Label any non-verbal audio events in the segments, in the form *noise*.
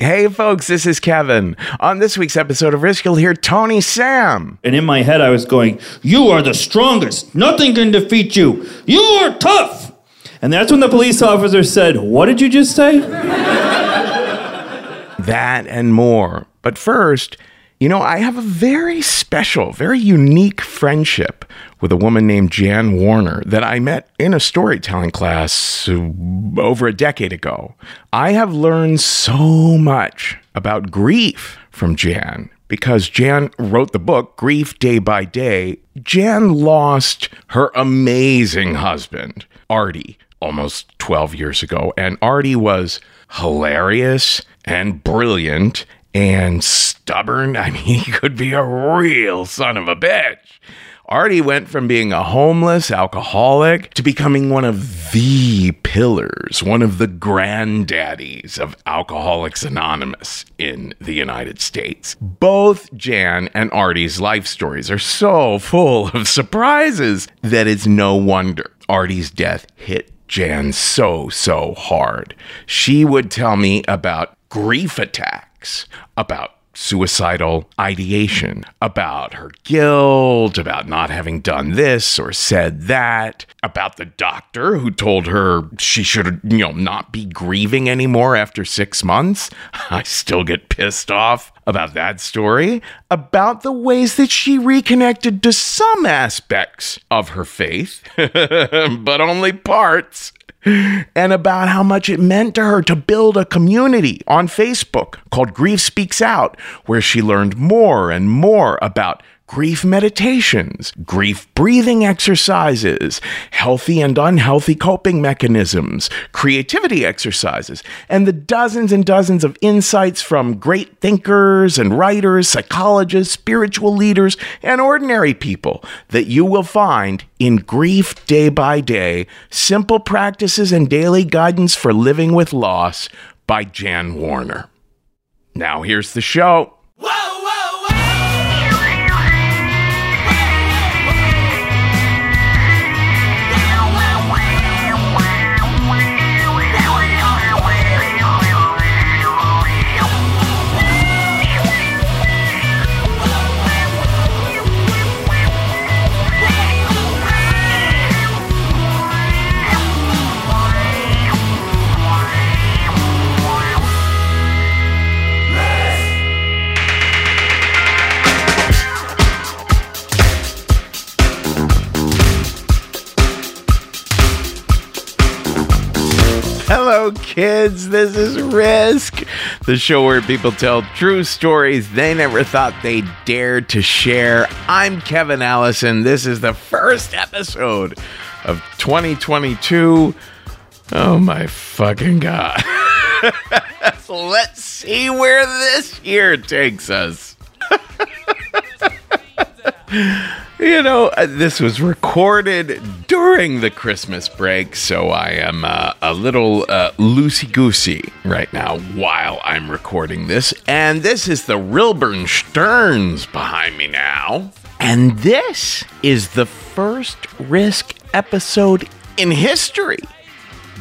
Hey, folks, this is Kevin. On this week's episode of Risk, you'll hear Tony Sam. And in my head, I was going, You are the strongest. Nothing can defeat you. You are tough. And that's when the police officer said, What did you just say? That and more. But first, you know, I have a very special, very unique friendship with a woman named Jan Warner that I met in a storytelling class over a decade ago. I have learned so much about grief from Jan because Jan wrote the book Grief Day by Day. Jan lost her amazing husband, Artie, almost 12 years ago. And Artie was hilarious and brilliant and stubborn. I mean, *laughs* he could be a real son of a bitch. Artie went from being a homeless alcoholic to becoming one of the pillars, one of the granddaddies of Alcoholics Anonymous in the United States. Both Jan and Artie's life stories are so full of surprises that it's no wonder Artie's death hit Jan so, so hard. She would tell me about grief attacks, about suicidal ideation, about her guilt, about not having done this or said that, about the doctor who told her she should, you know, not be grieving anymore after six months. *laughs* I still get pissed off about that story, about the ways that she reconnected to some aspects of her faith, *laughs* but only parts and about how much it meant to her to build a community on Facebook called Grief Speaks Out, where she learned more and more about grief meditations, grief breathing exercises, healthy and unhealthy coping mechanisms, creativity exercises, and the dozens and dozens of insights from great thinkers and writers, psychologists, spiritual leaders, and ordinary people that you will find in Grief Day by Day Simple Practices and Daily Guidance for Living with Loss by Jan Warner. Now, here's the show. Kids. This is Risk, the show where people tell true stories they never thought they dared to share. I'm Kevin Allison. This is the first episode of 2022. Oh, my fucking God. *laughs* Let's see where this year takes us. *laughs* You know, uh, this was recorded during the Christmas break, so I am uh, a little uh, loosey goosey right now while I'm recording this. And this is the Rilburn Stearns behind me now. And this is the first Risk episode in history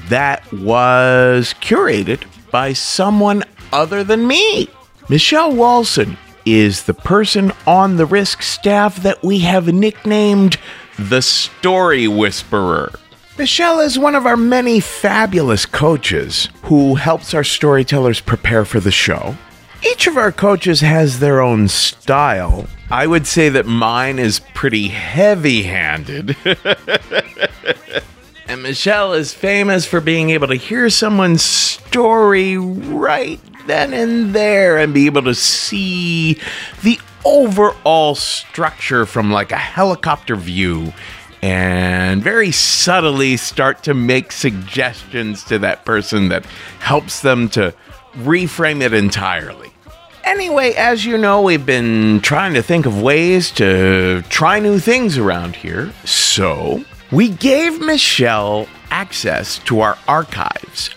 that was curated by someone other than me. Michelle Walson is the person on the Risk staff that we have nicknamed the Story Whisperer. Michelle is one of our many fabulous coaches who helps our storytellers prepare for the show. Each of our coaches has their own style. I would say that mine is pretty heavy handed. *laughs* and Michelle is famous for being able to hear someone's story right then and there and be able to see the overall structure from like a helicopter view and very subtly start to make suggestions to that person that helps them to reframe it entirely. Anyway, as you know, we've been trying to think of ways to try new things around here. So, we gave Michelle access to our archives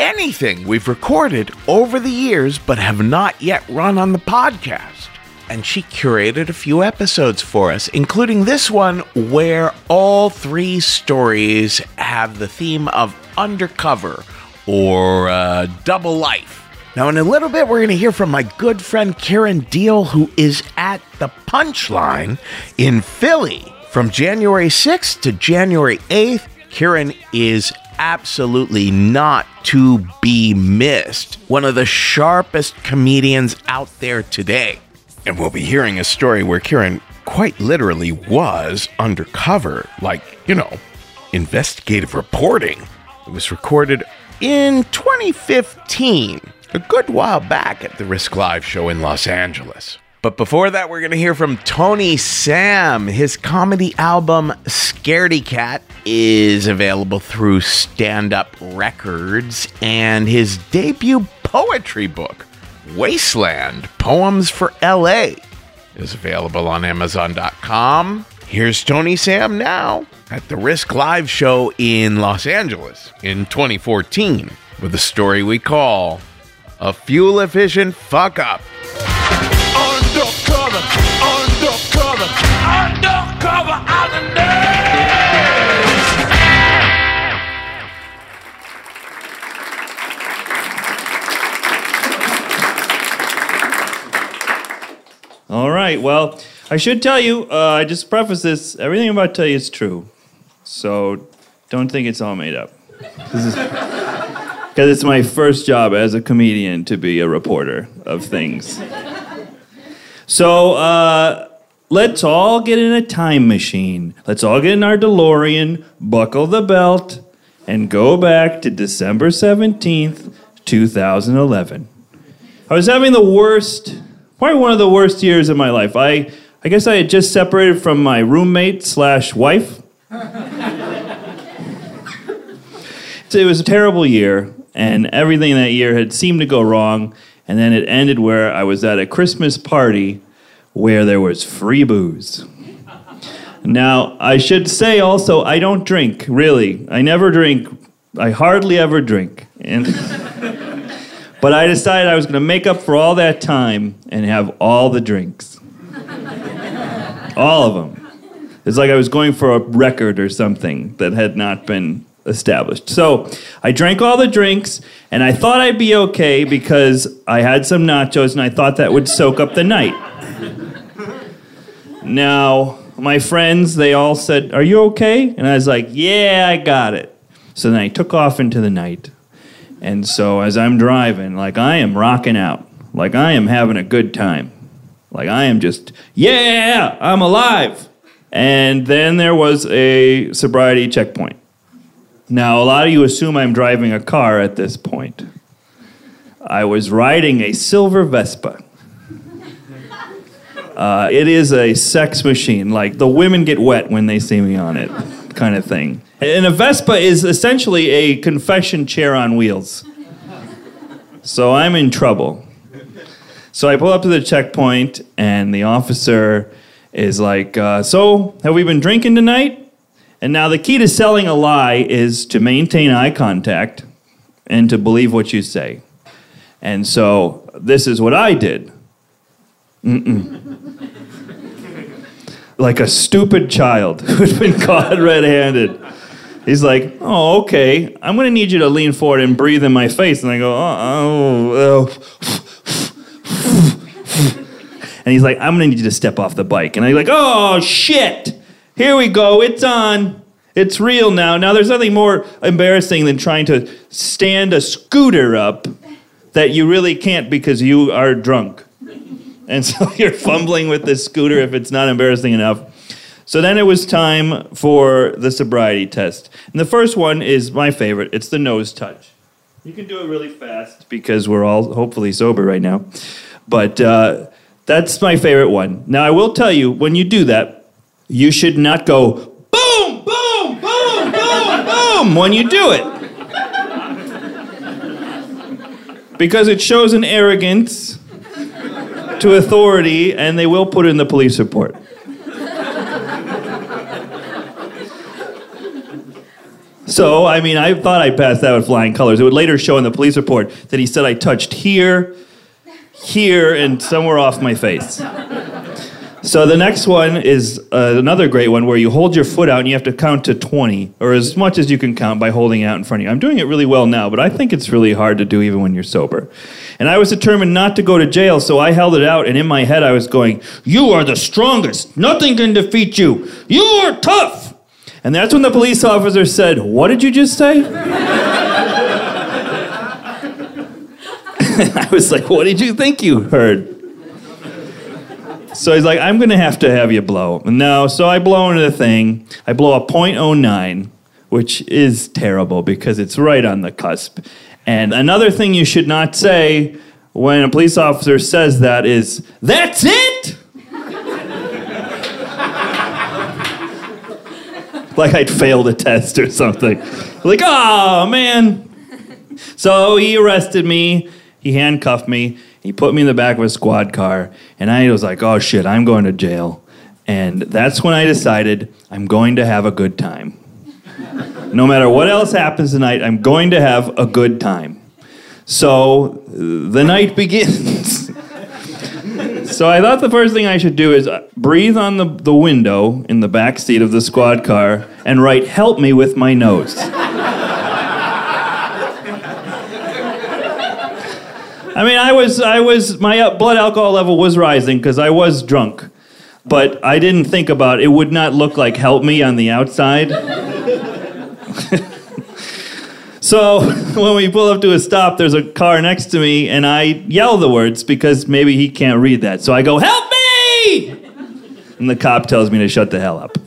anything we've recorded over the years but have not yet run on the podcast. And she curated a few episodes for us, including this one where all three stories have the theme of undercover or uh, double life. Now, in a little bit, we're going to hear from my good friend Kiran Deol, who is at the Punchline in Philly from January 6th to January 8th. Kiran is absolutely not to be missed. One of the sharpest comedians out there today. And we'll be hearing a story where Kiran quite literally was undercover, like, you know, investigative reporting. It was recorded in 2015, a good while back at the Risk Live show in Los Angeles. But before that, we're going to hear from Tony Sam. His comedy album, Scaredy Cat, is available through Stand Up Records, and his debut poetry book, Wasteland Poems for LA, is available on Amazon.com. Here's Tony Sam now at the Risk Live show in Los Angeles in 2014 with a story we call A Fuel Efficient Fuck Up. Right. Well, I should tell you. Uh, I just preface this. Everything I'm about to tell you is true, so don't think it's all made up. Because *laughs* it's my first job as a comedian to be a reporter of things. So uh, let's all get in a time machine. Let's all get in our DeLorean, buckle the belt, and go back to December 17th, 2011. I was having the worst, probably one of the worst years of my life. I, I guess I had just separated from my roommate slash wife. So it was a terrible year, and everything that year had seemed to go wrong. And then it ended where I was at a Christmas party where there was free booze. Now, I should say also, I don't drink, really. I never drink. I hardly ever drink. And *laughs* but I decided I was going to make up for all that time and have all the drinks. all of them. It's like I was going for a record or something that had not been established. So I drank all the drinks and I thought I'd be okay because I had some nachos and I thought that would soak up the night. Now, my friends, they all said, Are you okay? And I was like, Yeah, I got it. So then I took off into the night. And so as I'm driving, like I am rocking out, like I am having a good time. Like I am just, yeah, I'm alive. And then there was a sobriety checkpoint. Now, a lot of you assume I'm driving a car at this point. I was riding a silver Vespa. Uh, it is a sex machine. Like the women get wet when they see me on it, kind of thing. And a Vespa is essentially a confession chair on wheels. So I'm in trouble. So I pull up to the checkpoint, and the officer is like, uh, So, have we been drinking tonight? And now the key to selling a lie is to maintain eye contact and to believe what you say. And so this is what I did. Mm-mm. Like a stupid child *laughs* who'd been caught red handed. He's like, oh, okay. I'm going to need you to lean forward and breathe in my face. And I go, uh, oh, oh. And he's like, I'm going to need you to step off the bike. And I'm like, oh, shit. Here we go. It's on. It's real now. Now, there's nothing more embarrassing than trying to stand a scooter up that you really can't because you are drunk. And so *laughs* you're fumbling with this scooter if it's not embarrassing enough. So then it was time for the sobriety test. And the first one is my favorite it's the nose touch. You can do it really fast because we're all hopefully sober right now. But uh, that's my favorite one. Now, I will tell you, when you do that, you should not go boom, boom, boom, boom, boom when you do it. Because it shows an arrogance to authority and they will put in the police report. So, I mean, I thought I passed that with flying colors. It would later show in the police report that he said I touched here, here, and somewhere off my face. So the next one is uh, another great one where you hold your foot out and you have to count to 20, or as much as you can count by holding out in front of you. I'm doing it really well now, but I think it's really hard to do even when you're sober. And I was determined not to go to jail, so I held it out, and in my head I was going, You are the strongest. Nothing can defeat you. You are tough. And that's when the police officer said, What did you just say? *laughs* I was like, What did you think you heard? So he's like, I'm going to have to have you blow. No, so I blow into the thing. I blow a .09, which is terrible because it's right on the cusp. And another thing you should not say when a police officer says that is, That's it? *laughs* like I'd failed a test or something. Like, oh, man. So he arrested me, he handcuffed me, he put me in the back of a squad car, and I was like, oh shit, I'm going to jail. And that's when I decided I'm going to have a good time. No matter what else happens tonight, I'm going to have a good time. So the night begins. *laughs* so I thought the first thing I should do is uh, breathe on the, the window in the back seat of the squad car and write, help me with my nose. I mean, I was, I was, my uh, blood alcohol level was rising because I was drunk, but I didn't think about it would not look like help me on the outside. *laughs* so *laughs* when we pull up to a stop, there's a car next to me, and I yell the words because maybe he can't read that. So I go, "Help me!" And the cop tells me to shut the hell up.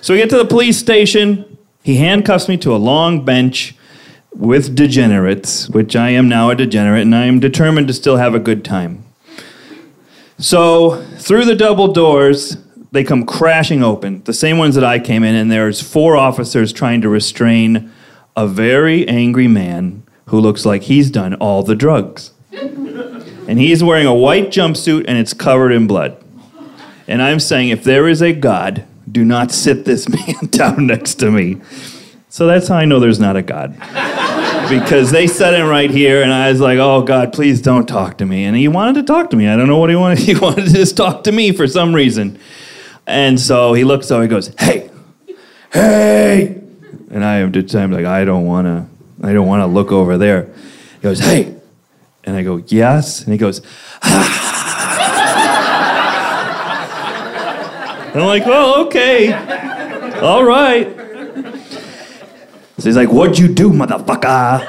So we get to the police station. He handcuffs me to a long bench with degenerates, which I am now a degenerate, and I am determined to still have a good time. So, through the double doors, they come crashing open, the same ones that I came in, and there's four officers trying to restrain a very angry man who looks like he's done all the drugs. and he's wearing a white jumpsuit and it's covered in blood. And I'm saying, if there is a God, do not sit this *laughs* man down next to me. So that's how I know there's not a God. because they set him right here, and I was like, oh, God, please don't talk to me. And he wanted to talk to me. I don't know what he wanted. *laughs* He wanted to just talk to me for some reason. And so he looks over, he goes, hey, hey. And I am I'm like, I don't want to, I don't want to look over there. He goes, hey. And I go, yes. And he goes, ah. *laughs* I'm like, well, okay. All right. So he's like, What'd you do, motherfucker?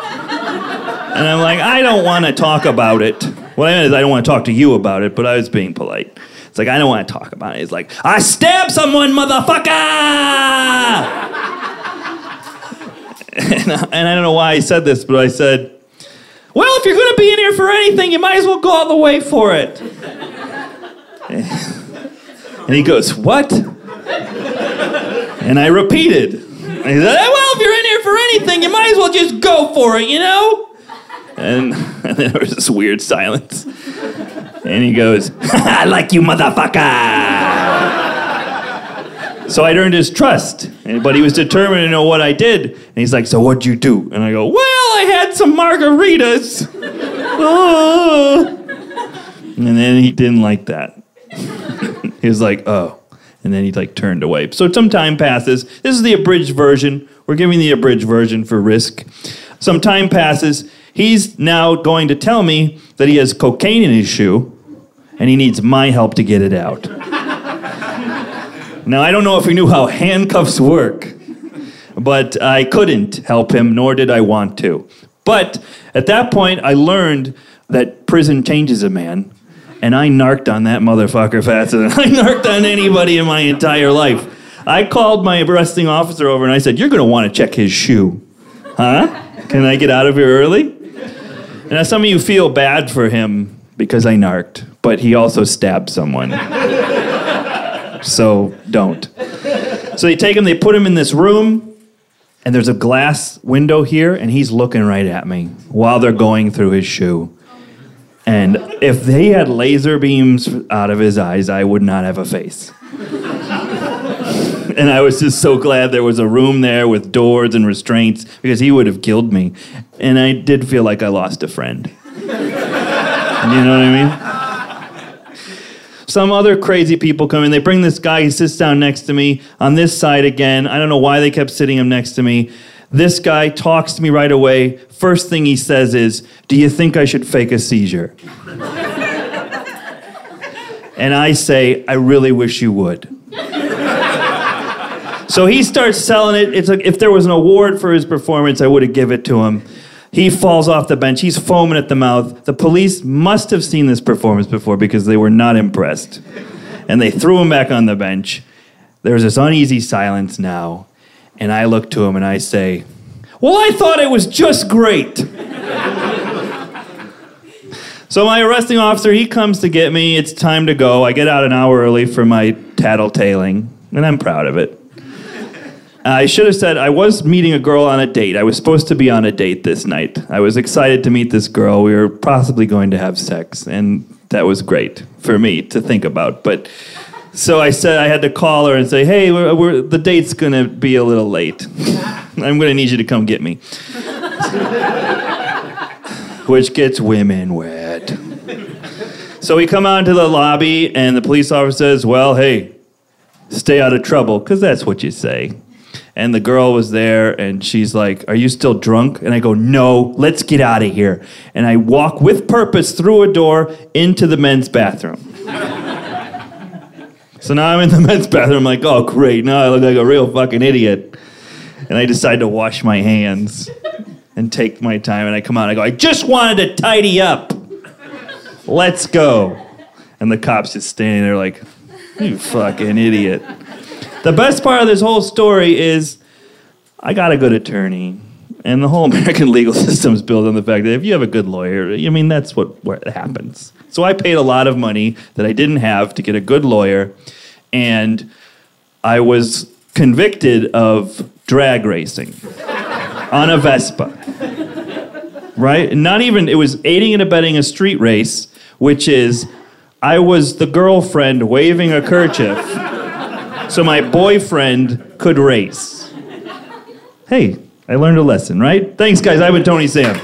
And I'm like, I don't want to talk about it. What I meant is, I don't want to talk to you about it, but I was being polite. It's like, I don't want to talk about it. He's like, I stabbed someone, motherfucker! *laughs* and, I, and I don't know why I said this, but I said, Well, if you're going to be in here for anything, you might as well go all the way for it. *laughs* and he goes, What? And I repeated. And he said, Well, if you're in here for anything, you might as well just go for it, you know? And, *laughs* and then there was this weird silence. And he goes, *laughs* I like you, motherfucker. So I'd earned his trust, but he was determined to know what I did. And he's like, So what'd you do? And I go, Well, I had some margaritas. Oh. *laughs* And then he didn't like that. he was like, Oh. And then he like turned away. So some time passes. This is the abridged version. We're giving the abridged version for risk. Some time passes. He's now going to tell me that he has cocaine in his shoe and he needs my help to get it out. now, I don't know if he knew how handcuffs work, but I couldn't help him, nor did I want to. But at that point, I learned that prison changes a man, and I narked on that motherfucker faster than I *laughs* narked on anybody in my entire life. I called my arresting officer over and I said, You're going to want to check his shoe. Huh? Can I get out of here early? And now some of you feel bad for him because I narked, but he also stabbed someone. so don't. So they take him, they put him in this room, and there's a glass window here, and he's looking right at me while they're going through his shoe. And if they had laser beams out of his eyes, I would not have a face. And I was just so glad there was a room there with doors and restraints because he would have killed me. And I did feel like I lost a friend. you know what I mean? some other crazy people come in. They bring this guy. He sits down next to me on this side again. I don't know why they kept sitting him next to me. This guy talks to me right away. First thing he says is, "Do you think I should fake a seizure?" and I say, "I really wish you would." So he starts selling it. It's like if there was an award for his performance, I would have give it to him. He falls off the bench. He's foaming at the mouth. The police must have seen this performance before because they were not impressed. And they threw him back on the bench. There's this uneasy silence now. And I look to him and I say, Well, I thought it was just great. *laughs* so my arresting officer, he comes to get me. It's time to go. I get out an hour early for my tattletaling, and I'm proud of it. Uh, I should have said I was meeting a girl on a date. I was supposed to be on a date this night. I was excited to meet this girl. We were possibly going to have sex, and that was great for me to think about. But so I said I had to call her and say, "Hey, we're, we're, the date's going to be a little late. *laughs* I'm going to need you to come get me." *laughs* Which gets women wet. So we come out into the lobby, and the police officer says, "Well, hey, stay out of trouble, because that's what you say." And the girl was there, and she's like, Are you still drunk? And I go, No, let's get out of here. And I walk with purpose through a door into the men's bathroom. *laughs* so now I'm in the *laughs* men's bathroom, I'm like, Oh, great, now I look like a real fucking idiot. And I decide to wash my hands and take my time, and I come out and I go, I just wanted to tidy up. Let's go. And the cops just standing there like, You fucking idiot. The best part of this whole story is I got a good attorney. And the whole *laughs* American legal system is built on the fact that if you have a good lawyer, I mean, that's what, what happens. So I paid a lot of money that I didn't have to get a good lawyer. And I was convicted of drag racing *laughs* on a Vespa. Right? Not even, it was aiding and abetting a street race, which is I was the girlfriend waving a kerchief so my boyfriend could race. Hey, I learned a lesson, right? Thanks, guys. I've been Tony Sam.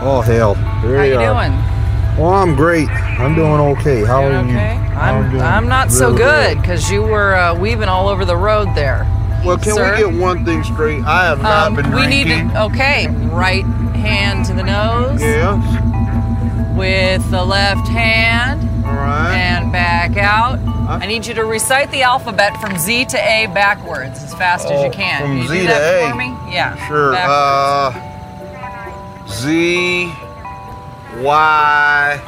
Oh hell! There How you are. doing? Well, I'm great. I'm doing okay. How Doing are you? okay? I'm doing I'm not so good because you were uh, weaving all over the road there. Well, can Sir? we get one thing straight? I have not Um, been we need drinking. to. Okay, right hand to the nose Yes. with the left hand All right. and back out. I need you to recite the alphabet from Z to A backwards as fast as you Oh, can. from Can you Z do to A? for me? Yeah. sure. backwards. Uh, Z Y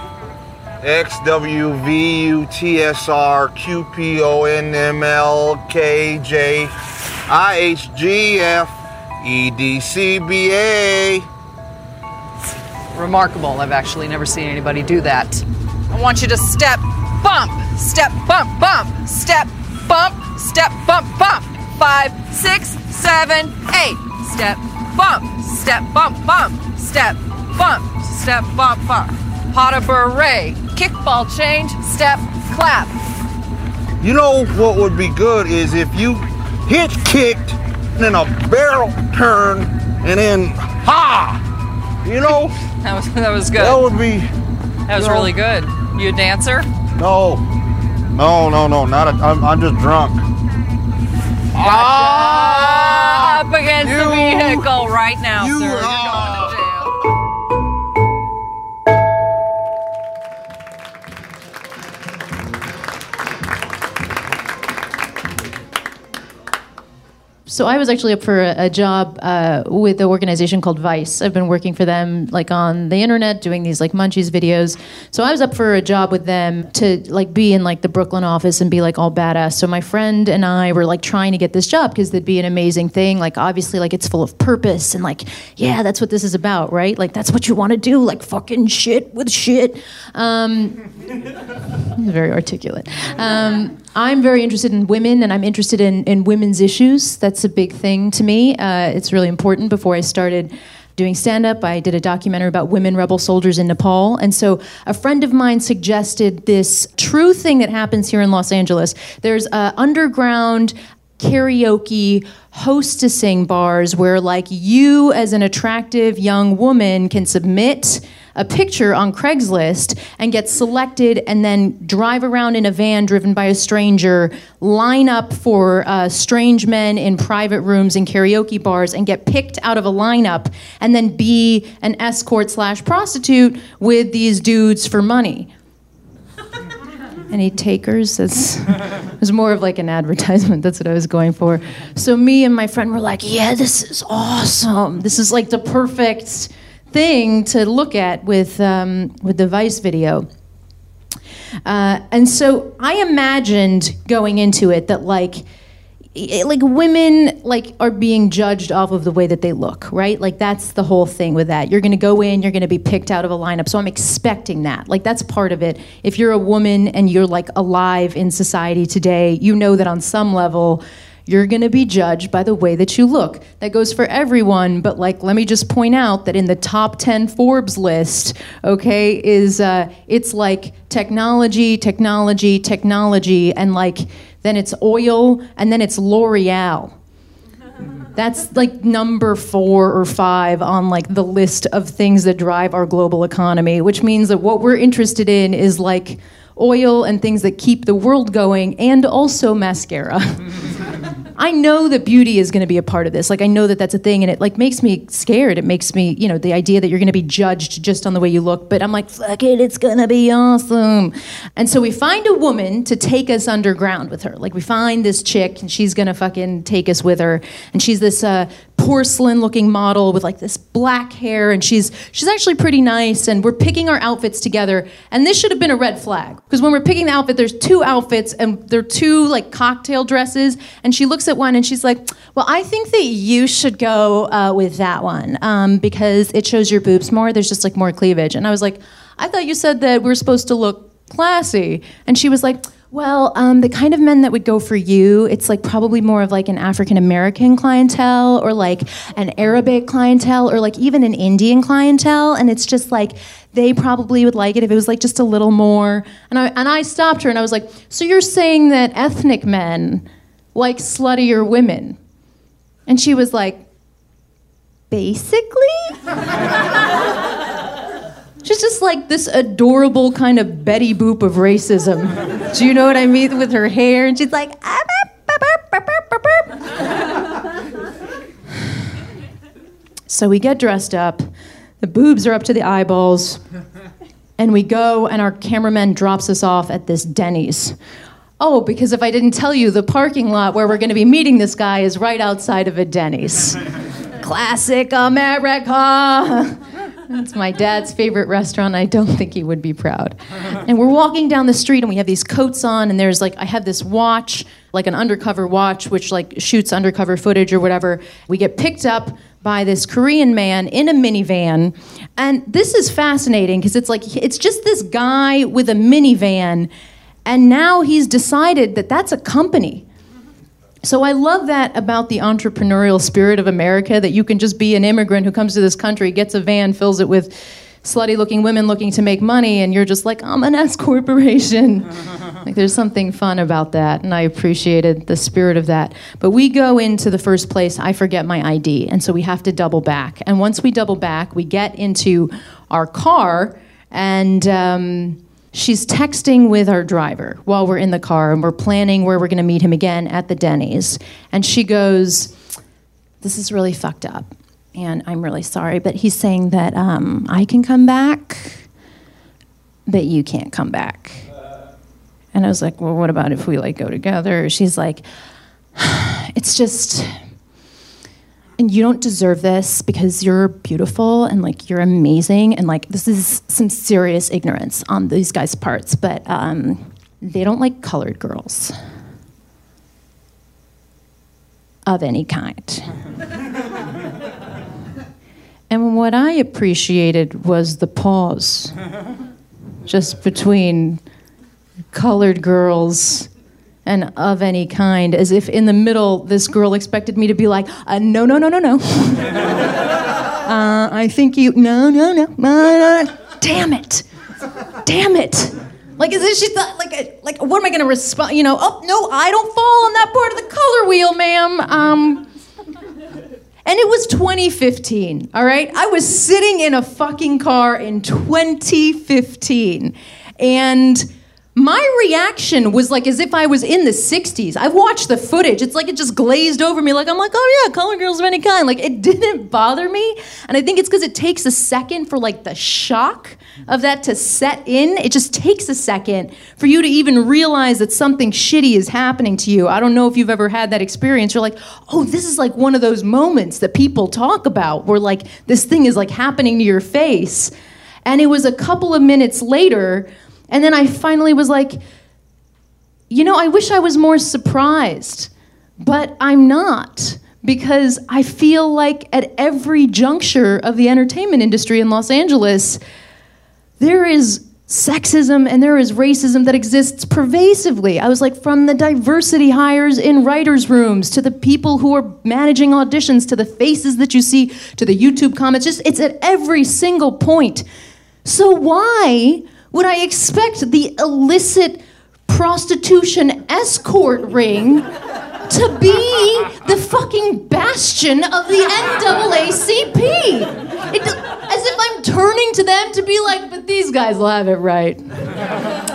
Remarkable. I've actually never seen anybody do that. I want you to step, bump, step, bump, bump, step, bump, step, bump, bump. Five, six, seven, eight. Step, bump, step, bump, bump, step, bump, step, bump, bump. Pas de bourrée, kickball change, step, clap. You know what would be good is if you hitch kicked and then a barrel turn and then ha! You know, *laughs* That was that was good. that would be That was no. really good. You a dancer? no, no, no, no, not a. I'm, I'm just drunk. Ah, up against the vehicle right now, you sir. Are- So I was actually up for a, a job uh, with the organization called Vice. I've been working for them like on the internet, doing these like Munchies videos. So I was up for a job with them to like be in like the Brooklyn office and be like all badass. So my friend and I were like trying to get this job because it'd be an amazing thing. Like obviously like it's full of purpose and like yeah, that's what this is about, right? Like that's what you want to do, like fucking shit with shit. Um, *laughs* very articulate. Um, I'm very interested in women, and I'm interested in, in women's issues. That's big thing to me. Uh, it's really important. Before I started doing stand up, I did a documentary about women rebel soldiers in Nepal. And so a friend of mine suggested this true thing that happens here in Los Angeles. There's a underground karaoke hostessing bars where like you as an attractive young woman can submit a picture on Craigslist and get selected and then drive around in a van driven by a stranger, line up for uh, strange men in private rooms in karaoke bars and get picked out of a lineup and then be an escort slash prostitute with these dudes for money. Any takers? It's, it was more of like an advertisement. That's what I was going for. So me and my friend were like, "Yeah, this is awesome. This is like the perfect thing to look at with um, with the Vice video." Uh, and so I imagined going into it that like it- like women like are being judged off of the way that they look right? Like that's the whole thing with that. You're going to go in you're going to be picked out of a lineup. So i'm expecting that. Like that's part of it. If you're a woman and you're like alive in society today you know that on some level you're going to be judged by the way that you look. That goes for everyone but like let me just point out that in the top 10 forbes list okay is uh, it's like technology technology technology and like then it's oil and then it's l'oreal. *laughs* That's like number four or five on like the list of things that drive our global economy which means that what we're interested in is like oil and things that keep the world going and also mascara *laughs* I know that beauty is going to be a part of this. Like I know that that's a thing, and it like makes me scared. It makes me, you know, the idea that you're going to be judged just on the way you look. But I'm like, fuck it, it's going to be awesome. And so we find a woman to take us underground with her. Like we find this chick, and she's going to fucking take us with her. And she's this uh, porcelain-looking model with like this black hair, and she's she's actually pretty nice. And we're picking our outfits together. And this should have been a red flag because when we're picking the outfit, there's two outfits, and they're two like cocktail dresses. And she looks at one and she's like, "Well, I think that you should go uh, with that one um, because it shows your boobs more. There's just like more cleavage." And I was like, "I thought you said that we're supposed to look classy." And she was like. Well, um, the kind of men that would go for you, it's like probably more of like an African American clientele or like an Arabic clientele or like even an Indian clientele. And it's just like they probably would like it if it was like just a little more. And I, and I stopped her and I was like, So you're saying that ethnic men like sluttier women? And she was like, Basically? *laughs* She's just like this adorable kind of Betty Boop of racism. *laughs* Do you know what I mean? With her hair, and she's like, "Ah, burp, burp, burp, burp, burp, burp." so we get dressed up. The boobs are up to the eyeballs. And we go, and our cameraman drops us off at this Denny's. Oh, because if I didn't tell you, the parking lot where we're going to be meeting this guy is right outside of a Denny's. *laughs* Classic America. It's my dad's favorite restaurant. I don't think he would be proud. And we're walking down the street and we have these coats on and there's like I have this watch, like an undercover watch which like shoots undercover footage or whatever. We get picked up by this Korean man in a minivan. And this is fascinating because it's like it's just this guy with a minivan and now he's decided that that's a company. So I love that about the entrepreneurial spirit of America that you can just be an immigrant who comes to this country, gets a van, fills it with slutty looking women looking to make money, and you're just like, I'm an S corporation. *laughs* like there's something fun about that, and I appreciated the spirit of that. But we go into the first place, I forget my ID, and so we have to double back. And once we double back, we get into our car, and um, she's texting with our driver while we're in the car and we're planning where we're going to meet him again at the Denny's. And she goes, This is really fucked up. And I'm really sorry, but he's saying that um, I can come back, but you can't come back. And I was like, Well, what about if we like go together? She's like, *sighs* It's just and you don't deserve this because you're beautiful and like you're amazing and like this is some serious ignorance on these guys' parts, but um, they don't like colored girls of any kind. *laughs* and what I appreciated was the pause just between colored girls and of any kind, as if in the middle, this girl expected me to be like, uh, no, no, no, no, no. *laughs* uh, I think you, no, no, no, no, no. Damn it. Damn it. Like, as if she thought, like, like, what am I going to respond? You know, oh no, I don't fall on that part of the color wheel, ma'am. Um, and it was 2015, all right? I was sitting in a fucking car in 2015. And my reaction was like as if I was in the 60s. I've watched the footage. It's like it just glazed over me. Like, I'm like, oh yeah, color girls of any kind. Like, it *laughs* didn't bother me. And I think it's because it takes a second for like the shock of that to set in. It just takes a second for you to even realize that something shitty is happening to you. I don't know if you've ever had that experience. You're like, oh, this is like one of those moments that people talk about where like this thing is like happening to your face. And it was a couple of minutes later, and then I finally was like, you know, I wish I was more surprised, but I'm not because I feel like at every juncture of the entertainment industry in Los Angeles, there is sexism and there is racism that exists pervasively. I was like, from the diversity hires in writers' rooms to the people who are managing auditions to the faces that you see to the YouTube comments, just it's at every single point. So why would I expect the illicit prostitution escort ring to be the fucking bastion of the NAACP? It, as if I'm turning to them to be like, but these guys will have it right.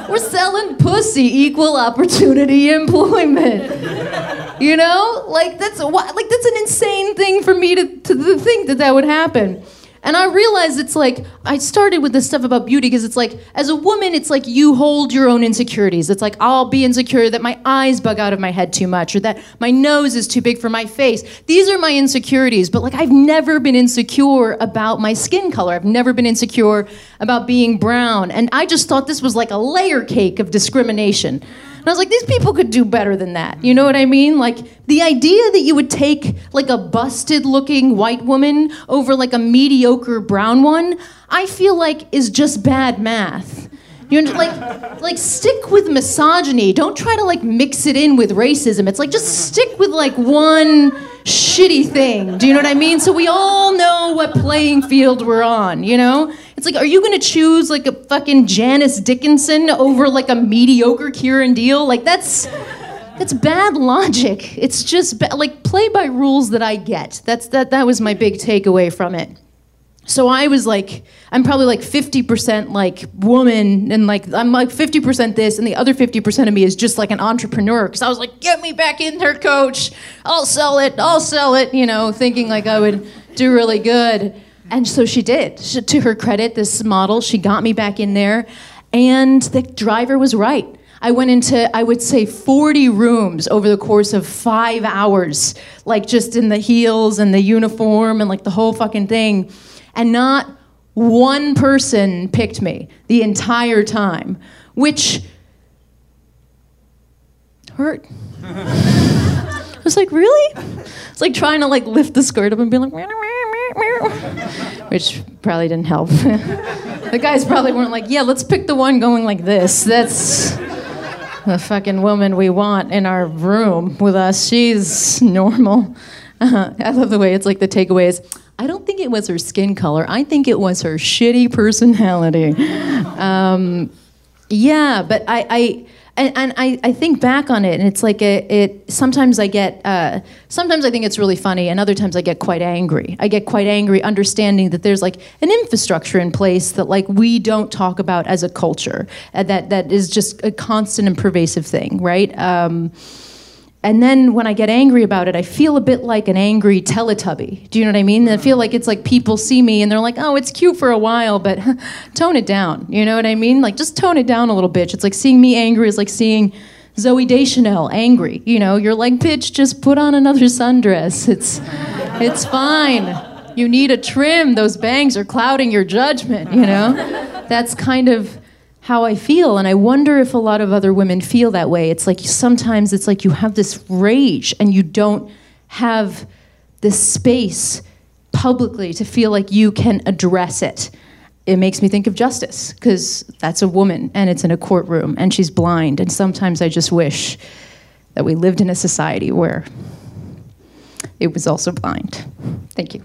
We're selling pussy, equal opportunity employment. You know, like that's like that's an insane thing for me to, to think that that would happen. And I realized it's like, I started with this stuff about beauty because it's like, as a woman, it's like you hold your own insecurities. It's like, I'll be insecure that my eyes bug out of my head too much or that my nose is too big for my face. These are my insecurities, but like, I've never been insecure about my skin color. I've never been insecure about being brown. And I just thought this was like a layer cake of discrimination. And I was like, these people could do better than that. You know what I mean? Like the idea that you would take like a busted looking white woman over like a mediocre brown one, I feel like is just bad math. You know, like, like stick with misogyny. Don't try to like mix it in with racism. It's like just stick with like one shitty thing. Do you know what I mean? So we all know what playing field we're on. You know, it's like, are you gonna choose like a fucking Janice Dickinson over like a mediocre Kiran Deol? Like that's that's bad logic. It's just ba- like play by rules that I get. That's that. That was my big takeaway from it. So I was like, I'm probably like 50% like woman, and like I'm like 50% this, and the other 50% of me is just like an entrepreneur. Because I was like, get me back in there, coach. I'll sell it. I'll sell it. You know, thinking like I would do really good. And so she did. She, to her credit, this model, she got me back in there, and the driver was right. I went into, I would say, 40 rooms over the course of five hours, like just in the heels and the uniform and like the whole fucking thing and not one person picked me the entire time, which hurt. I was like, really? It's like trying to like lift the skirt up and be like, which probably didn't help. *laughs* the guys probably weren't like, yeah, let's pick the one going like this. That's the fucking woman we want in our room with us. She's normal. Uh, *laughs* I love the way it's like the takeaway is I don't think it was her skin color. I think it was her shitty personality. Um, yeah, but I, I and, and I, I think back on it, and it's like a, it. Sometimes I get, uh, sometimes I think it's really funny, and other times I get quite angry. I get quite angry, understanding that there's like an infrastructure in place that like we don't talk about as a culture, that that is just a constant and pervasive thing, right? Um, and then when I get angry about it, I feel a bit like an angry Teletubby. Do you know what I mean? I feel like it's like people see me and they're like, oh, it's cute for a while, but *laughs* tone it down. You know what I mean? Like, just tone it down a little bit. It's like seeing me angry is like seeing Zooey Deschanel angry. You know, you're like, bitch, just put on another sundress. It's, it's fine. You need a trim. Those bangs are clouding your judgment, you know? That's kind of how I feel. And I wonder if a lot of other women feel that way. It's like sometimes it's like you have this rage and you don't have this space publicly to feel like you can address it. It makes me think of justice because that's a woman and it's in a courtroom and she's blind. And sometimes I just wish that we lived in a society where it was also blind. Thank you.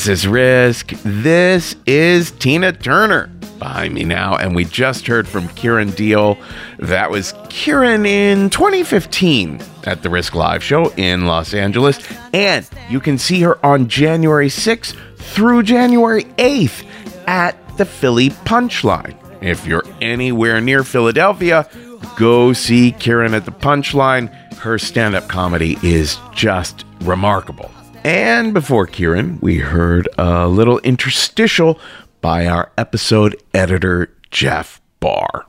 This is Risk. This is Tina Turner behind me now. And we just heard from Kiran Deol. That was Kiran in 2015 at the Risk Live show in Los Angeles. And you can see her on January 6th through January 8th at the Philly Punchline. If you're anywhere near Philadelphia, go see Kiran at the Punchline. Her stand up comedy is just remarkable. And before Kiran, we heard a little interstitial by our episode editor, Jeff Barr.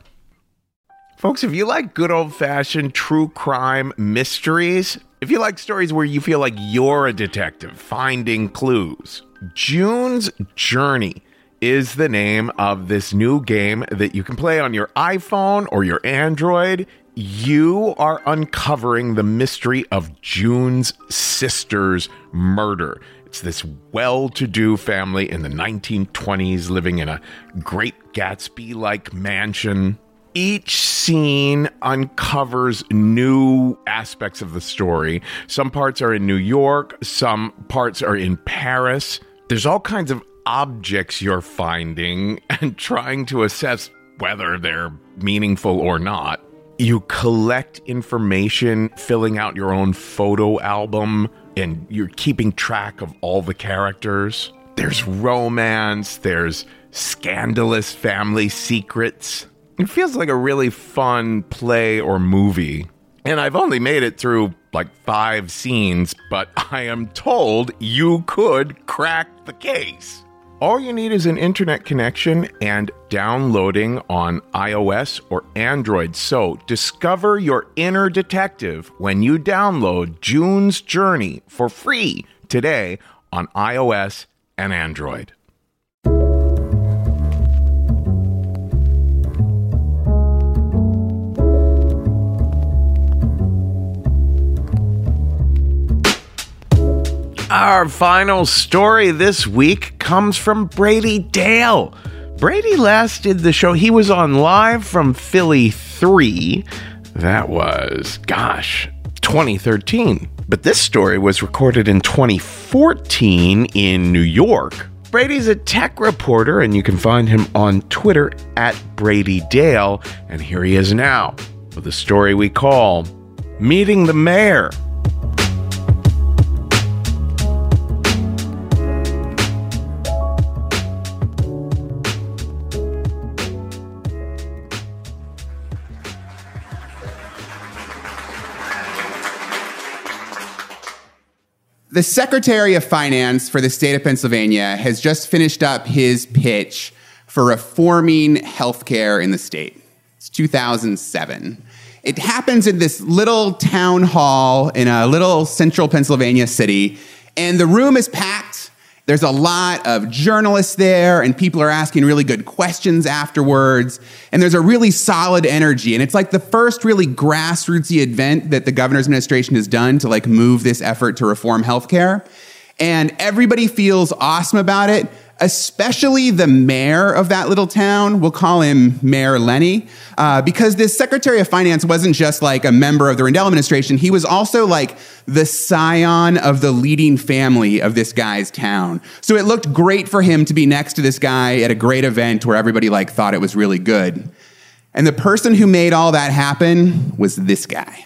Folks, if you like good old fashioned true crime mysteries, if you like stories where you feel like you're a detective finding clues, June's Journey is the name of this new game that you can play on your iPhone or your Android. You are uncovering the mystery of June's sister's murder. It's this well to do family in the 1920s living in a great Gatsby like mansion. Each scene uncovers new aspects of the story. Some parts are in New York, some parts are in Paris. There's all kinds of objects you're finding and trying to assess whether they're meaningful or not. You collect information, filling out your own photo album, and you're keeping track of all the characters. There's romance, there's scandalous family secrets. It feels like a really fun play or movie. And I've only made it through like five scenes, but I am told you could crack the case. All you need is an internet connection and downloading on iOS or Android. So discover your inner detective when you download June's Journey for free today on iOS and Android. Our final story this week comes from Brady Dale. Brady last did the show. He was on live from Philly 3. That was, gosh, 2013. But this story was recorded in 2014 in New York. Brady's a tech reporter, and you can find him on Twitter at Brady Dale. And here he is now with a story we call Meeting the Mayor. The Secretary of Finance for the state of Pennsylvania has just finished up his pitch for reforming healthcare in the state. It's 2007. It happens in this little town hall in a little central Pennsylvania city, and the room is packed. There's a lot of journalists there, and people are asking really good questions afterwards. And there's a really solid energy. And it's like the first really grassrootsy event that the governor's administration has done to like move this effort to reform healthcare. And everybody feels awesome about it, especially the mayor of that little town. We'll call him Mayor Lenny, uh, because this Secretary of Finance wasn't just like a member of the Rendell administration. He was also like the scion of the leading family of this guy's town. So it looked great for him to be next to this guy at a great event where everybody like thought it was really good. And the person who made all that happen was this guy.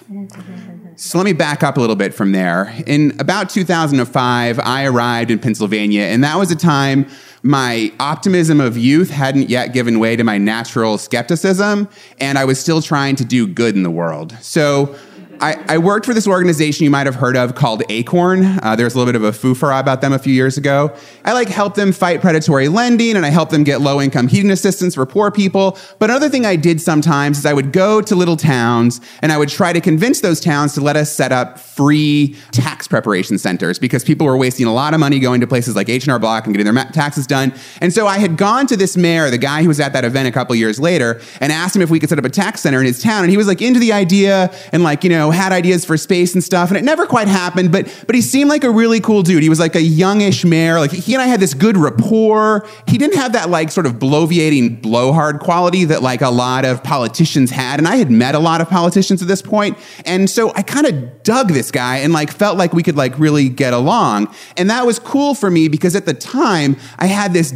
So let me back up a little bit from there. In about 2005, I arrived in Pennsylvania, and that was a time my optimism of youth hadn't yet given way to my natural skepticism, and I was still trying to do good in the world. So I, I worked for this organization you might have heard of called Acorn. Uh, there was a little bit of a foofara about them a few years ago. I like helped them fight predatory lending and I helped them get low income heating assistance for poor people. But another thing I did sometimes is I would go to little towns and I would try to convince those towns to let us set up free tax preparation centers because people were wasting a lot of money going to places like H&R Block and getting their taxes done. And so I had gone to this mayor, the guy who was at that event a couple years later, and asked him if we could set up a tax center in his town. And he was like into the idea and like, you know, had ideas for space and stuff. And it never quite happened, but but he seemed like a really cool dude. He was like a youngish mayor. Like he and I had this good rapport. He didn't have that like sort of bloviating blowhard quality that like a lot of politicians had. And I had met a lot of politicians at this. And so I kind of dug this guy and like felt like we could like really get along. And that was cool for me because at the time I had this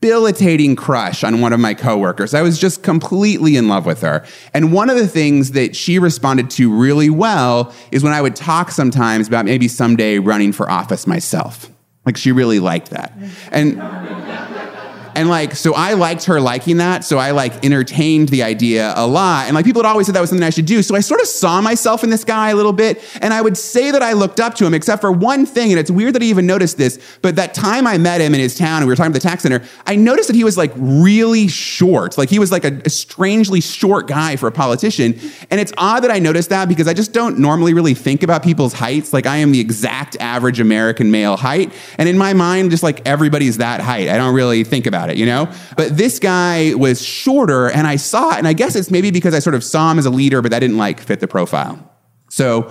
debilitating crush on one of my coworkers. I was just completely in love with her. And one of the things that she responded to really well is when I would talk sometimes about maybe someday running for office myself. Like she really liked that. And and like, so I liked her liking that. So I like entertained the idea a lot. And like people had always said that was something I should do. So I sort of saw myself in this guy a little bit. And I would say that I looked up to him, except for one thing. And it's weird that I even noticed this. But that time I met him in his town and we were talking at the tax center, I noticed that he was like really short. Like he was like a, a strangely short guy for a politician. And it's odd that I noticed that because I just don't normally really think about people's heights. Like I am the exact average American male height. And in my mind, just like everybody's that height. I don't really think about it, you know? But this guy was shorter and I saw it. And I guess it's maybe because I sort of saw him as a leader, but that didn't like fit the profile. So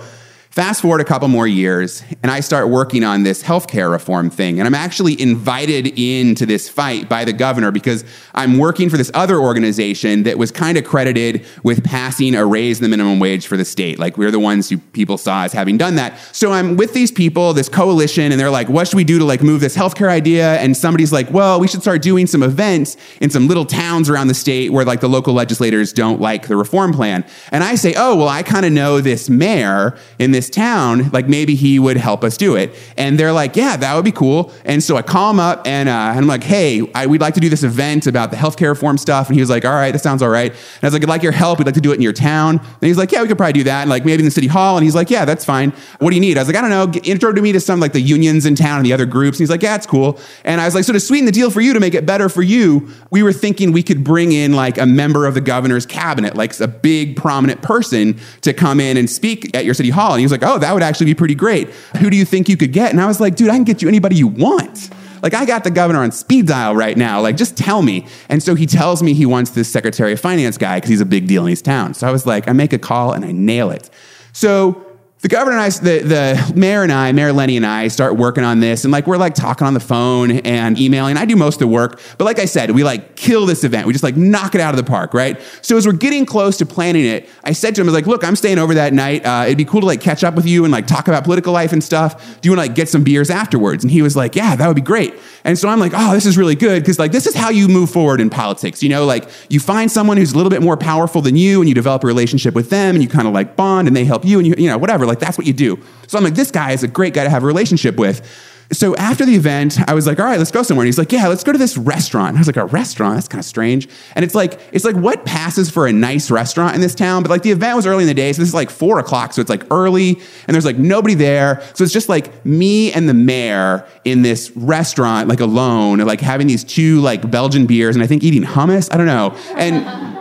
fast forward a couple more years and I start working on this healthcare reform thing. And I'm actually invited into this fight by the governor because I'm working for this other organization that was kind of credited with passing a raise in the minimum wage for the state. Like we're the ones who people saw as having done that. So I'm with these people, this coalition, and they're like, what should we do to like move this healthcare idea? And somebody's like, well, we should start doing some events in some little towns around the state where like the local legislators don't like the reform plan. And I say, oh, well, I kind of know this mayor in this town. Like maybe he would help us do it. And they're like, yeah, that would be cool. And so I call him up and, uh, and I'm like, hey, I, we'd like to do this event about the healthcare reform stuff. And he was like, all right, that sounds all right. And I was like, I'd like your help. We'd like to do it in your town. And he's like, yeah, we could probably do that. And like maybe in the city hall. And he's like, yeah, that's fine. What do you need? I was like, I don't know. Intro to me to some like the unions in town and the other groups. And he's like, yeah, it's cool. And I was like, so to sweeten the deal for you to make it better for you, we were thinking we could bring in like a member of the governor's cabinet, like a big prominent person to come in and speak at your city hall. And he was like, oh, that would actually be pretty great. Who do you think you could get? And I was like, dude, I can get you anybody you want. Like, I got the governor on speed dial right now. Like, just tell me. And so he tells me he wants this Secretary of Finance guy because he's a big deal in his town. So I was like, I make a call and I nail it. So the governor and I, the, the mayor and I, Mayor Lenny and I start working on this. And like, we're like talking on the phone and emailing. I do most of the work. But like I said, we like kill this event. We just like knock it out of the park, right? So as we're getting close to planning it, I said to him, I was like, look, I'm staying over that night. Uh, it'd be cool to like catch up with you and like talk about political life and stuff. Do you want to like get some beers afterwards? And he was like, yeah, that would be great. And so I'm like, oh, this is really good. Cause like, this is how you move forward in politics. You know, like you find someone who's a little bit more powerful than you and you develop a relationship with them and you kind of like bond and they help you and you, you know, whatever. Like that's what you do. So I'm like, this guy is a great guy to have a relationship with. So after the event, I was like, all right, let's go somewhere. And he's like, yeah, let's go to this restaurant. I was like, a restaurant? That's kind of strange. And it's like, it's like what passes for a nice restaurant in this town? But like the event was early in the day. So this is like four o'clock. So it's like early and there's like nobody there. So it's just like me and the mayor in this restaurant, like alone, like having these two like Belgian beers and I think eating hummus. I don't know. And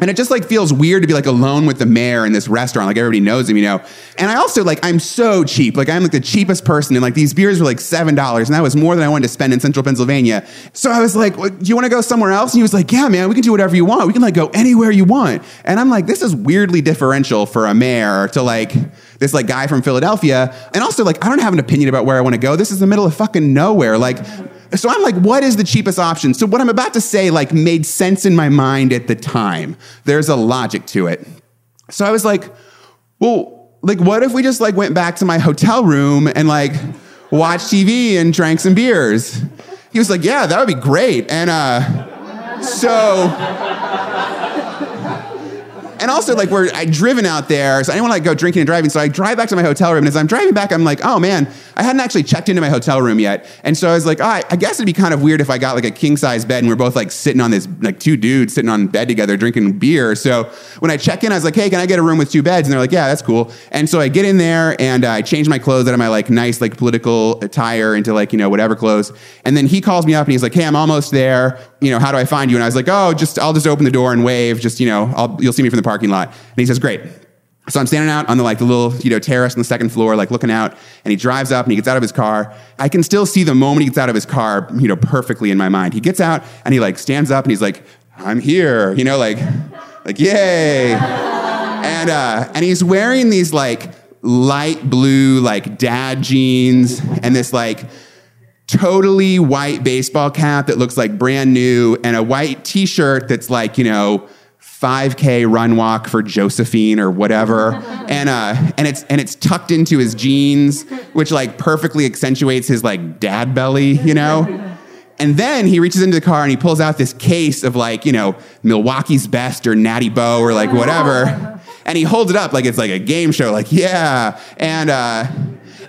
and it just like feels weird to be like alone with the mayor in this restaurant. Like everybody knows him, you know. And I also like I'm so cheap. Like I'm like the cheapest person, and like these beers were like seven dollars, and that was more than I wanted to spend in Central Pennsylvania. So I was like, well, "Do you want to go somewhere else?" And he was like, "Yeah, man, we can do whatever you want. We can like go anywhere you want." And I'm like, "This is weirdly differential for a mayor to like." This like guy from Philadelphia, and also like I don't have an opinion about where I want to go. This is the middle of fucking nowhere. Like, so I'm like, what is the cheapest option? So what I'm about to say like made sense in my mind at the time. There's a logic to it. So I was like, well, like what if we just like went back to my hotel room and like watched TV and drank some beers? He was like, yeah, that would be great. And uh so and also like we're I driven out there, so I didn't want to like go drinking and driving. So I drive back to my hotel room, and as I'm driving back, I'm like, oh man, I hadn't actually checked into my hotel room yet, and so I was like, oh, I, guess it'd be kind of weird if I got like a king size bed and we're both like sitting on this like two dudes sitting on bed together drinking beer. So when I check in, I was like, hey, can I get a room with two beds? And they're like, yeah, that's cool. And so I get in there and uh, I change my clothes out of my like nice like political attire into like you know whatever clothes, and then he calls me up and he's like, hey, I'm almost there. You know, how do I find you? And I was like, oh, just I'll just open the door and wave. Just you know, I'll, you'll see me from the parking lot. And he says, great. So I'm standing out on the like the little you know terrace on the second floor, like looking out, and he drives up and he gets out of his car. I can still see the moment he gets out of his car, you know, perfectly in my mind. He gets out and he like stands up and he's like, "I'm here," you know, like, like yay, and uh, and he's wearing these like light blue like dad jeans and this like totally white baseball cap that looks like brand new and a white t-shirt that's like you know 5k run walk for josephine or whatever *laughs* and uh and it's and it's tucked into his jeans which like perfectly accentuates his like dad belly you know and then he reaches into the car and he pulls out this case of like you know milwaukee's best or Natty Boh or like whatever *laughs* and he holds it up like it's like a game show like yeah and uh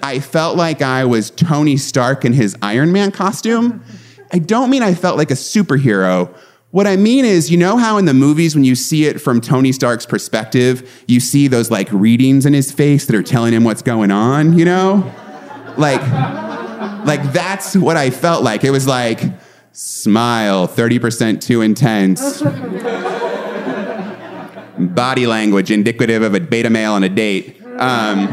I felt like I was Tony Stark in his Iron Man costume. I don't mean I felt like a superhero. What I mean is, you know how in the movies, when you see it from Tony Stark's perspective, you see those like readings in his face that are telling him what's going on, you know? Like, like that's what I felt like. It was like, smile, 30% too intense. Body language indicative of a beta male on a date. Um,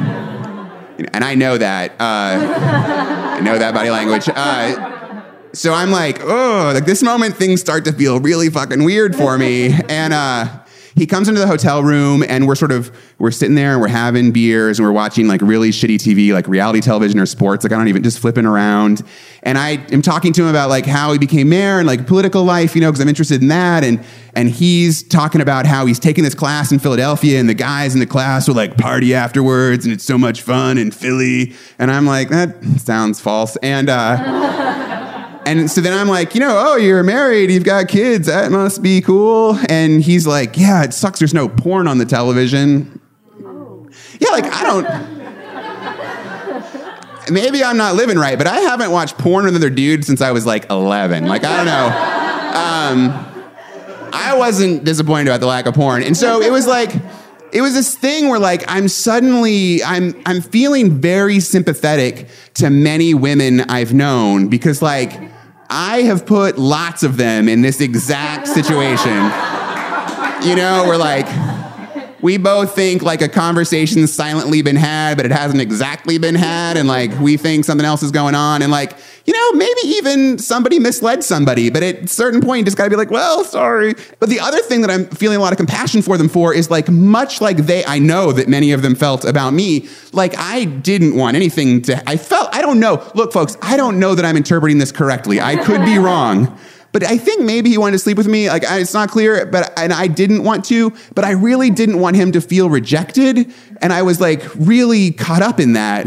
and I know that. Uh, I know that body language. Uh, so I'm like, oh, like this moment, things start to feel really fucking weird for me. *laughs* And uh, he comes into the hotel room, and we're sort of we're sitting there and we're having beers and we're watching like really shitty TV, like reality television or sports. Like I don't even just flipping around. And I am talking to him about like how he became mayor and like political life, you know, because I'm interested in that. And and he's talking about how he's taking this class in Philadelphia, and the guys in the class will like party afterwards, and it's so much fun in Philly. And I'm like, that sounds false. And uh, *laughs* and so then I'm like, you know, oh, you're married, you've got kids, that must be cool. And he's like, yeah, it sucks. There's no porn on the television. Yeah, like I don't. *laughs* Maybe I'm not living right, but I haven't watched porn with another dude since I was like 11. Like I don't know. Um, I wasn't disappointed about the lack of porn, and so it was like it was this thing where like I'm suddenly I'm I'm feeling very sympathetic to many women I've known because like I have put lots of them in this exact situation. You know, we're like we both think like a conversation's silently been had, but it hasn't exactly been had, and like we think something else is going on, and like you know maybe even somebody misled somebody, but at a certain point you just gotta be like, well, sorry. But the other thing that I'm feeling a lot of compassion for them for is like much like they, I know that many of them felt about me, like I didn't want anything to. I felt I don't know. Look, folks, I don't know that I'm interpreting this correctly. I could be *laughs* wrong. But I think maybe he wanted to sleep with me. Like I, it's not clear, but and I didn't want to. But I really didn't want him to feel rejected, and I was like really caught up in that.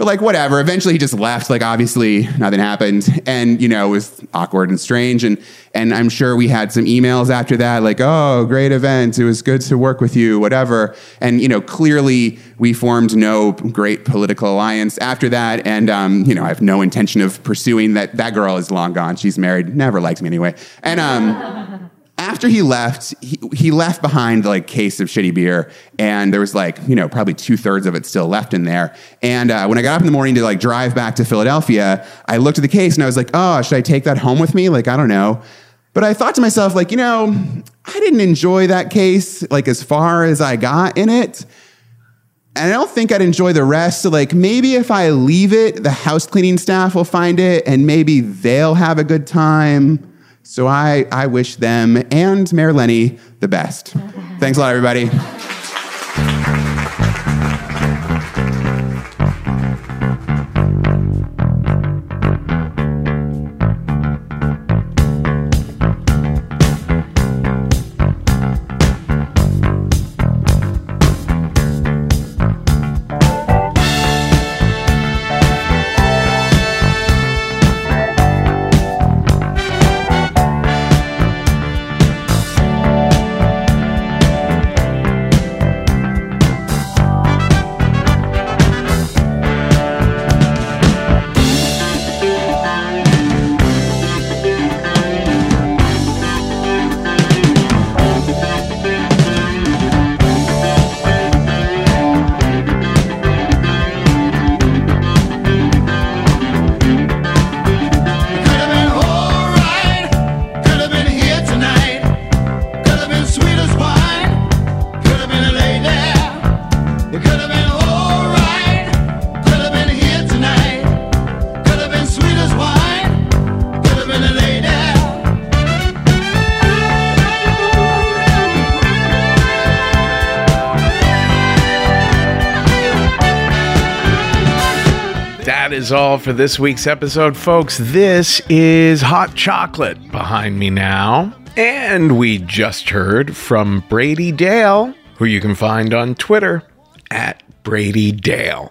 But like whatever. Eventually he just left. Like obviously nothing happened, and you know it was awkward and strange. And and I'm sure we had some emails after that, like oh great event, it was good to work with you, whatever. And you know clearly we formed no great political alliance after that. And um, you know I have no intention of pursuing that. That girl is long gone. She's married. Never liked me anyway. And um after he left, he, he left behind like case of shitty beer, and there was like you know probably two thirds of it still left in there. And uh, when I got up in the morning to like drive back to Philadelphia, I looked at the case and I was like, oh, should I take that home with me? Like I don't know. But I thought to myself, like, you know, I didn't enjoy that case like as far as I got in it. And I don't think I'd enjoy the rest. So, like, maybe if I leave it, the house cleaning staff will find it and maybe they'll have a good time. So I, I wish them and Mayor Lenny the best. Thanks a lot, everybody. For this week's episode, folks. This is Hot Chocolate behind me now. And we just heard from Brady Dale, who you can find on Twitter at Brady Dale.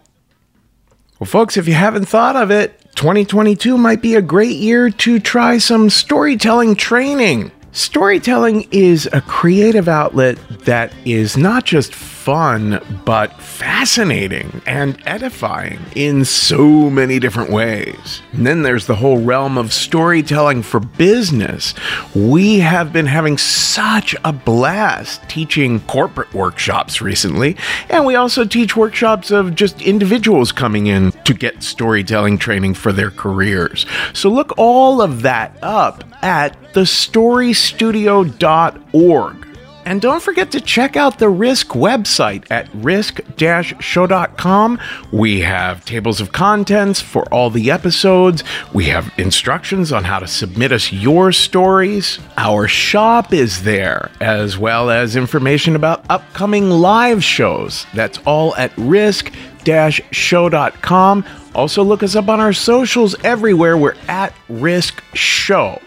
Well, folks, if you haven't thought of it, 2022 might be a great year to try some storytelling training. Storytelling is a creative outlet that is not just fun, but fascinating and edifying in so many different ways. And then there's the whole realm of storytelling for business. We have been having such a blast teaching corporate workshops recently, and we also teach workshops of just individuals coming in to get storytelling training for their careers. So look all of that up at thestorystudio.org. And don't forget to check out the Risk website at risk-show.com. We have tables of contents for all the episodes. We have instructions on how to submit us your stories. Our shop is there, as well as information about upcoming live shows. That's all at risk-show.com. Also, look us up on our socials everywhere. We're at Risk Show.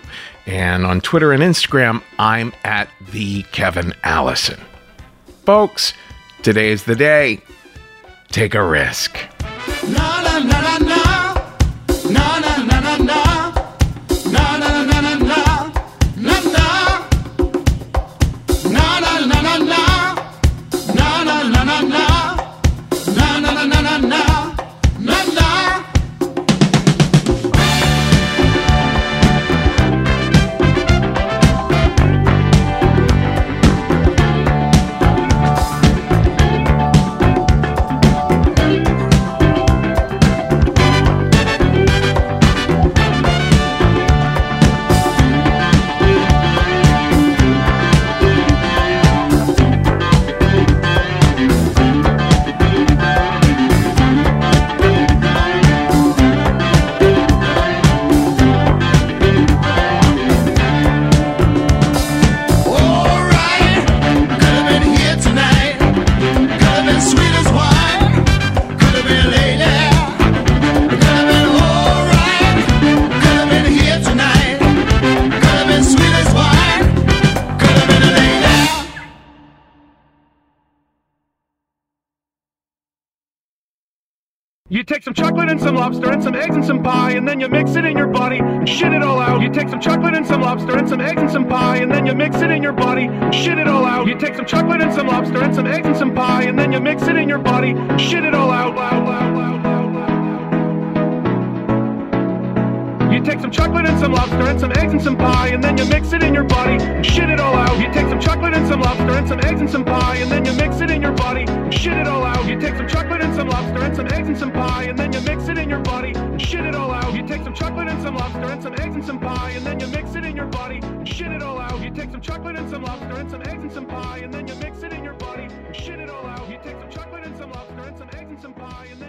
And on Twitter and Instagram, I'm at the Kevin Allison. Folks, today's the day. Take a risk. Alright, You take some chocolate and some lobster and some eggs and some pie, and then you mix it in your body and shit it all out. You take some chocolate and some lobster and some eggs and some pie, and then you mix it in your body and shit it all out. You take some chocolate and some lobster and some eggs and some pie, and then you mix it in your body and shit it all out. Loud, loud, loud, You take some chocolate and some lobster and some eggs and some pie, and then you mix it in your body and shit it all out. You take some chocolate and some lobster and some eggs and some pie, and then you mix it in your body and shit it all out. You take some chocolate and some lobster and some eggs and some pie, and then you mix it in your body and shit it all out. You take some chocolate and some lobster and some eggs and some pie, and then you mix it in your body and shit it all out. You take some chocolate and some lobster and some eggs and some pie, and then you mix it in your body and shit it all out. You take some chocolate and some lobster and some eggs and some pie, and